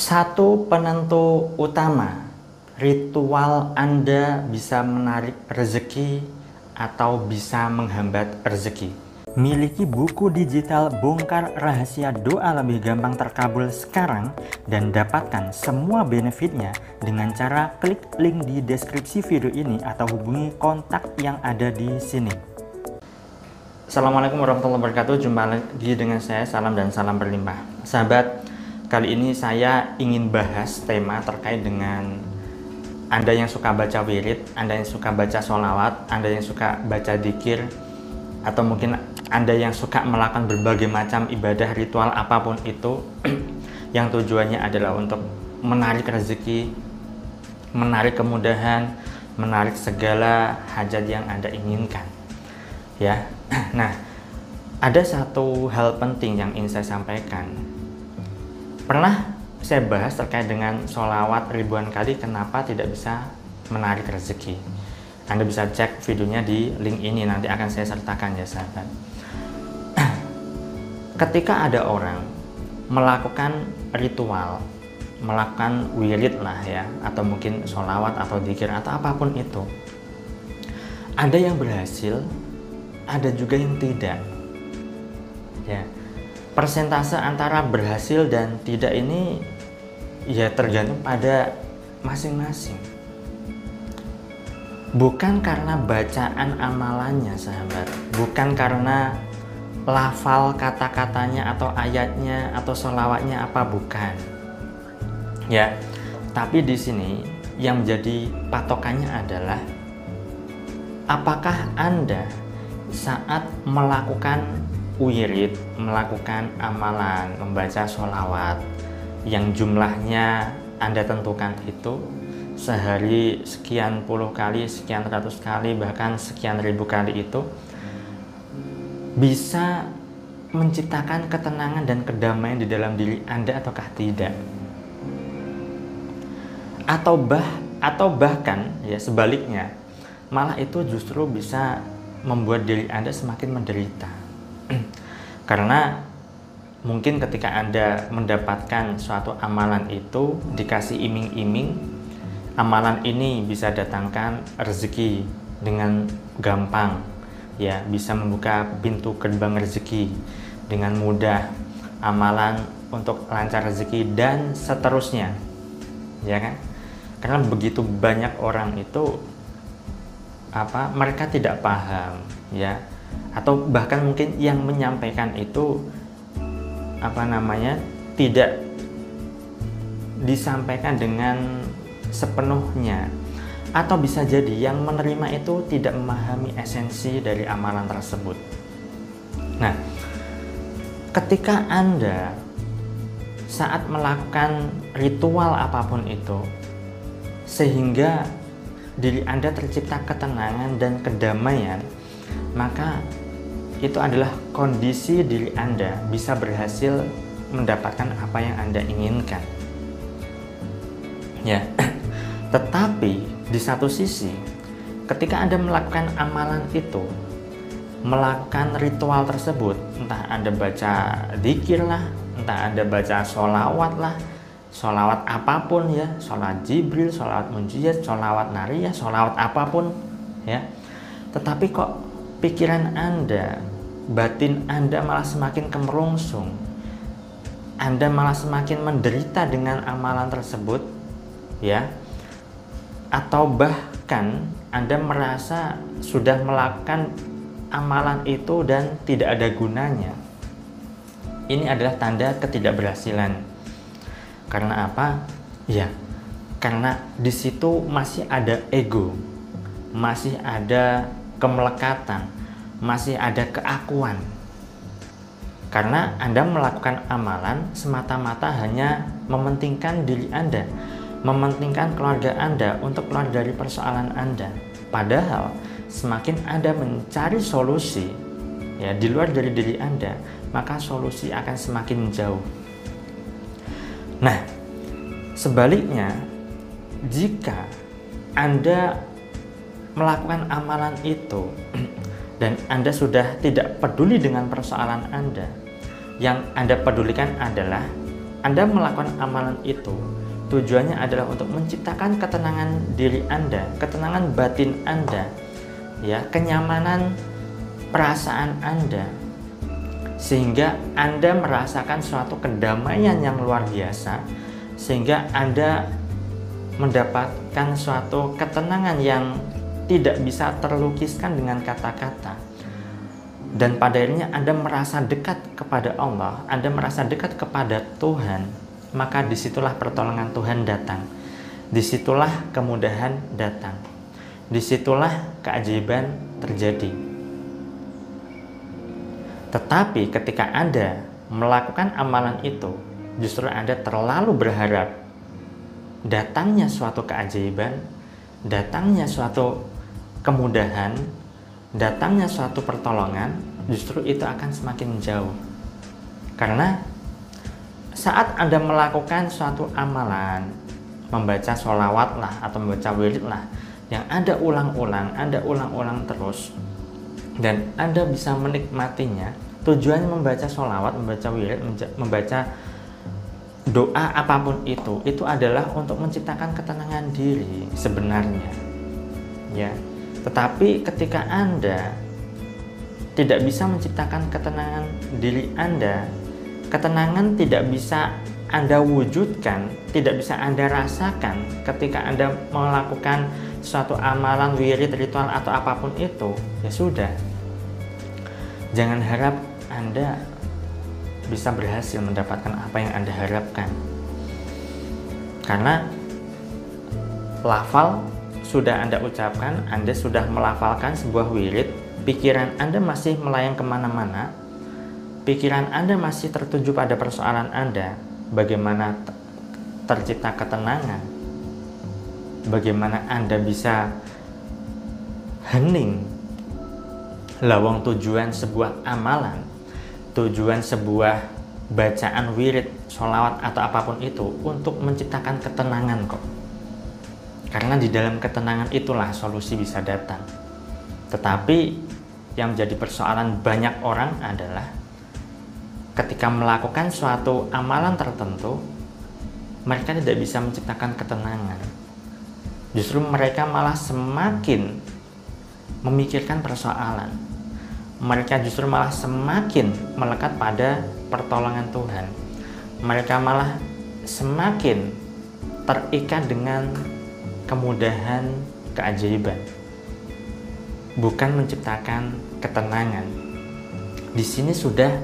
Satu penentu utama ritual Anda bisa menarik rezeki atau bisa menghambat rezeki. Miliki buku digital Bongkar Rahasia Doa Lebih Gampang Terkabul sekarang dan dapatkan semua benefitnya dengan cara klik link di deskripsi video ini atau hubungi kontak yang ada di sini. Assalamualaikum warahmatullahi wabarakatuh. Jumpa lagi dengan saya Salam dan Salam Berlimpah. Sahabat, kali ini saya ingin bahas tema terkait dengan anda yang suka baca wirid, Anda yang suka baca sholawat, Anda yang suka baca dikir, atau mungkin anda yang suka melakukan berbagai macam ibadah ritual apa pun itu yang tujuannya adalah untuk menarik rezeki, menarik kemudahan, menarik segala hajat yang Anda inginkan. Ya. Nah, ada satu hal penting yang ingin saya sampaikan. Pernah saya bahas terkait dengan sholawat ribuan kali kenapa tidak bisa menarik rezeki. Anda bisa cek videonya di link ini nanti akan saya sertakan ya sahabat ketika ada orang melakukan ritual, melakukan wirid lah ya, atau mungkin sholawat atau dikir atau apa pun itu, ada yang berhasil, ada juga yang tidak. Ya, persentase antara berhasil dan tidak ini ya tergantung pada masing-masing. Bukan karena bacaan amalannya, sahabat, bukan karena lafal kata-katanya atau ayatnya atau solawatnya apa bukan ya tapi di sini yang menjadi patokannya adalah apakah anda saat melakukan wirid melakukan amalan membaca solawat yang jumlahnya anda tentukan itu sehari sekian puluh kali sekian ratus kali bahkan sekian ribu kali itu bisa menciptakan ketenangan dan kedamaian di dalam diri Anda ataukah tidak? Atau bah atau bahkan ya sebaliknya, malah itu justru bisa membuat diri Anda semakin menderita. Karena mungkin ketika Anda mendapatkan suatu amalan itu dikasih iming-iming, amalan ini bisa datangkan rezeki dengan gampang. Ya bisa membuka pintu gerbang rezeki dengan mudah. Amalan untuk lancar rezeki dan seterusnya. Ya kan? Karena begitu banyak orang itu apa mereka tidak paham ya atau bahkan mungkin yang menyampaikan itu apa namanya tidak disampaikan dengan sepenuhnya atau bisa jadi yang menerima itu tidak memahami esensi dari amalan tersebut. Nah, ketika Anda saat melakukan ritual apa pun itu, sehingga diri Anda tercipta ketenangan dan kedamaian, maka itu adalah kondisi diri Anda bisa berhasil mendapatkan apa yang Anda inginkan. Ya, tetapi di satu sisi, ketika Anda melakukan amalan itu, melakukan ritual tersebut, entah Anda baca dikir lah, entah Anda baca sholawat lah, sholawat apa pun ya, sholat Jibril, sholawat mujizat, sholawat nariyah, sholawat apa pun ya. Tetapi kok pikiran Anda, batin Anda malah semakin kemerungsung, Anda malah semakin menderita dengan amalan tersebut, ya atau bahkan Anda merasa sudah melakukan amalan itu dan tidak ada gunanya. Ini adalah tanda ketidakberhasilan. Karena apa? Ya, karena di situ masih ada ego, masih ada kemelekatan, masih ada keakuan. Karena Anda melakukan amalan semata-mata hanya mementingkan diri Anda, mementingkan keluarga Anda untuk keluar dari persoalan Anda. Padahal semakin Anda mencari solusi ya di luar dari diri Anda, maka solusi akan semakin jauh. Nah, sebaliknya jika Anda melakukan amalan itu dan Anda sudah tidak peduli dengan persoalan Anda, yang Anda pedulikan adalah Anda melakukan amalan itu tujuannya adalah untuk menciptakan ketenangan diri Anda, ketenangan batin Anda, ya, kenyamanan perasaan Anda. Sehingga Anda merasakan suatu kedamaian yang luar biasa sehingga Anda mendapatkan suatu ketenangan yang tidak bisa terlukiskan dengan kata-kata dan pada akhirnya Anda merasa dekat kepada Allah, Anda merasa dekat kepada Tuhan, maka di situlah pertolongan Tuhan datang. Di situlah kemudahan datang. Di situlah keajaiban terjadi. Tetapi ketika Anda melakukan amalan itu, justru Anda terlalu berharap datangnya suatu keajaiban, datangnya suatu kemudahan, datangnya suatu pertolongan, justru itu akan semakin jauh. Karena saat Anda melakukan suatu amalan, membaca sholawat lah atau membaca wirid lah, yang Anda ulang-ulang, Anda ulang-ulang terus, dan Anda bisa menikmatinya, tujuannya membaca sholawat, membaca wirid, membaca doa apa pun itu, itu adalah untuk menciptakan ketenangan diri sebenarnya. Ya, tetapi ketika Anda tidak bisa menciptakan ketenangan diri Anda, ketenangan tidak bisa Anda wujudkan, tidak bisa Anda rasakan ketika Anda melakukan suatu amalan, wirid, ritual atau apa pun itu, ya sudah. Jangan harap Anda bisa berhasil mendapatkan apa yang Anda harapkan. Karena lafal sudah Anda ucapkan, Anda sudah melafalkan sebuah wirid, pikiran Anda masih melayang ke mana-mana, pikiran Anda masih tertuju pada persoalan Anda, bagaimana tercipta ketenangan, bagaimana Anda bisa hening? Lawang tujuan sebuah amalan, tujuan sebuah bacaan wirid, sholawat atau apa pun itu untuk menciptakan ketenangan kok karena di dalam ketenangan itulah solusi bisa datang. Tetapi yang menjadi persoalan banyak orang adalah ketika melakukan suatu amalan tertentu, mereka tidak bisa menciptakan ketenangan. Justru mereka malah semakin memikirkan persoalan. Mereka justru malah semakin melekat pada pertolongan Tuhan. Mereka malah semakin terikat dengan kemudahan, keajaiban. Bukan menciptakan ketenangan. Di sini sudah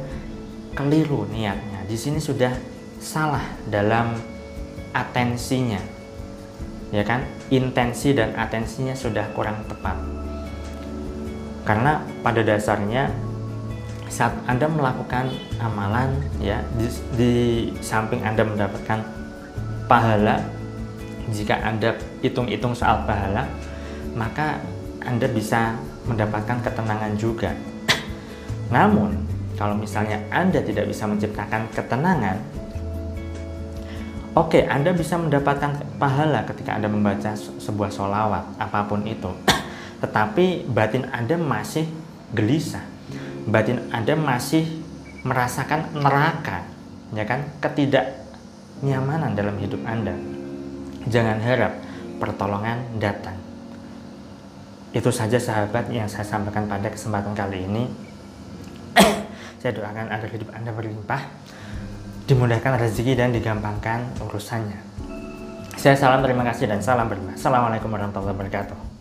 keliru niatnya. Di sini sudah salah dalam atensinya. Ya kan? Intensi dan atensinya sudah kurang tepat. Karena pada dasarnya saat Anda melakukan amalan ya di, di samping Anda mendapatkan pahala jika Anda hitung-hitung soal pahala, maka Anda bisa mendapatkan ketenangan juga. Namun, kalau misalnya Anda tidak bisa menciptakan ketenangan, oke, okay, Anda bisa mendapatkan pahala ketika Anda membaca sebuah sholawat, apa pun itu. Tetapi batin Anda masih gelisah. Batin Anda masih merasakan neraka, ya kan? Ketidaknyamanan dalam hidup Anda Jangan harap pertolongan datang. Itu saja sahabat yang saya sampaikan pada kesempatan kali ini. saya doakan agar hidup Anda berlimpah, dimudahkan rezeki dan digampangkan urusannya. Saya salam terima kasih dan salam berlimpah. Assalamualaikum warahmatullahi wabarakatuh.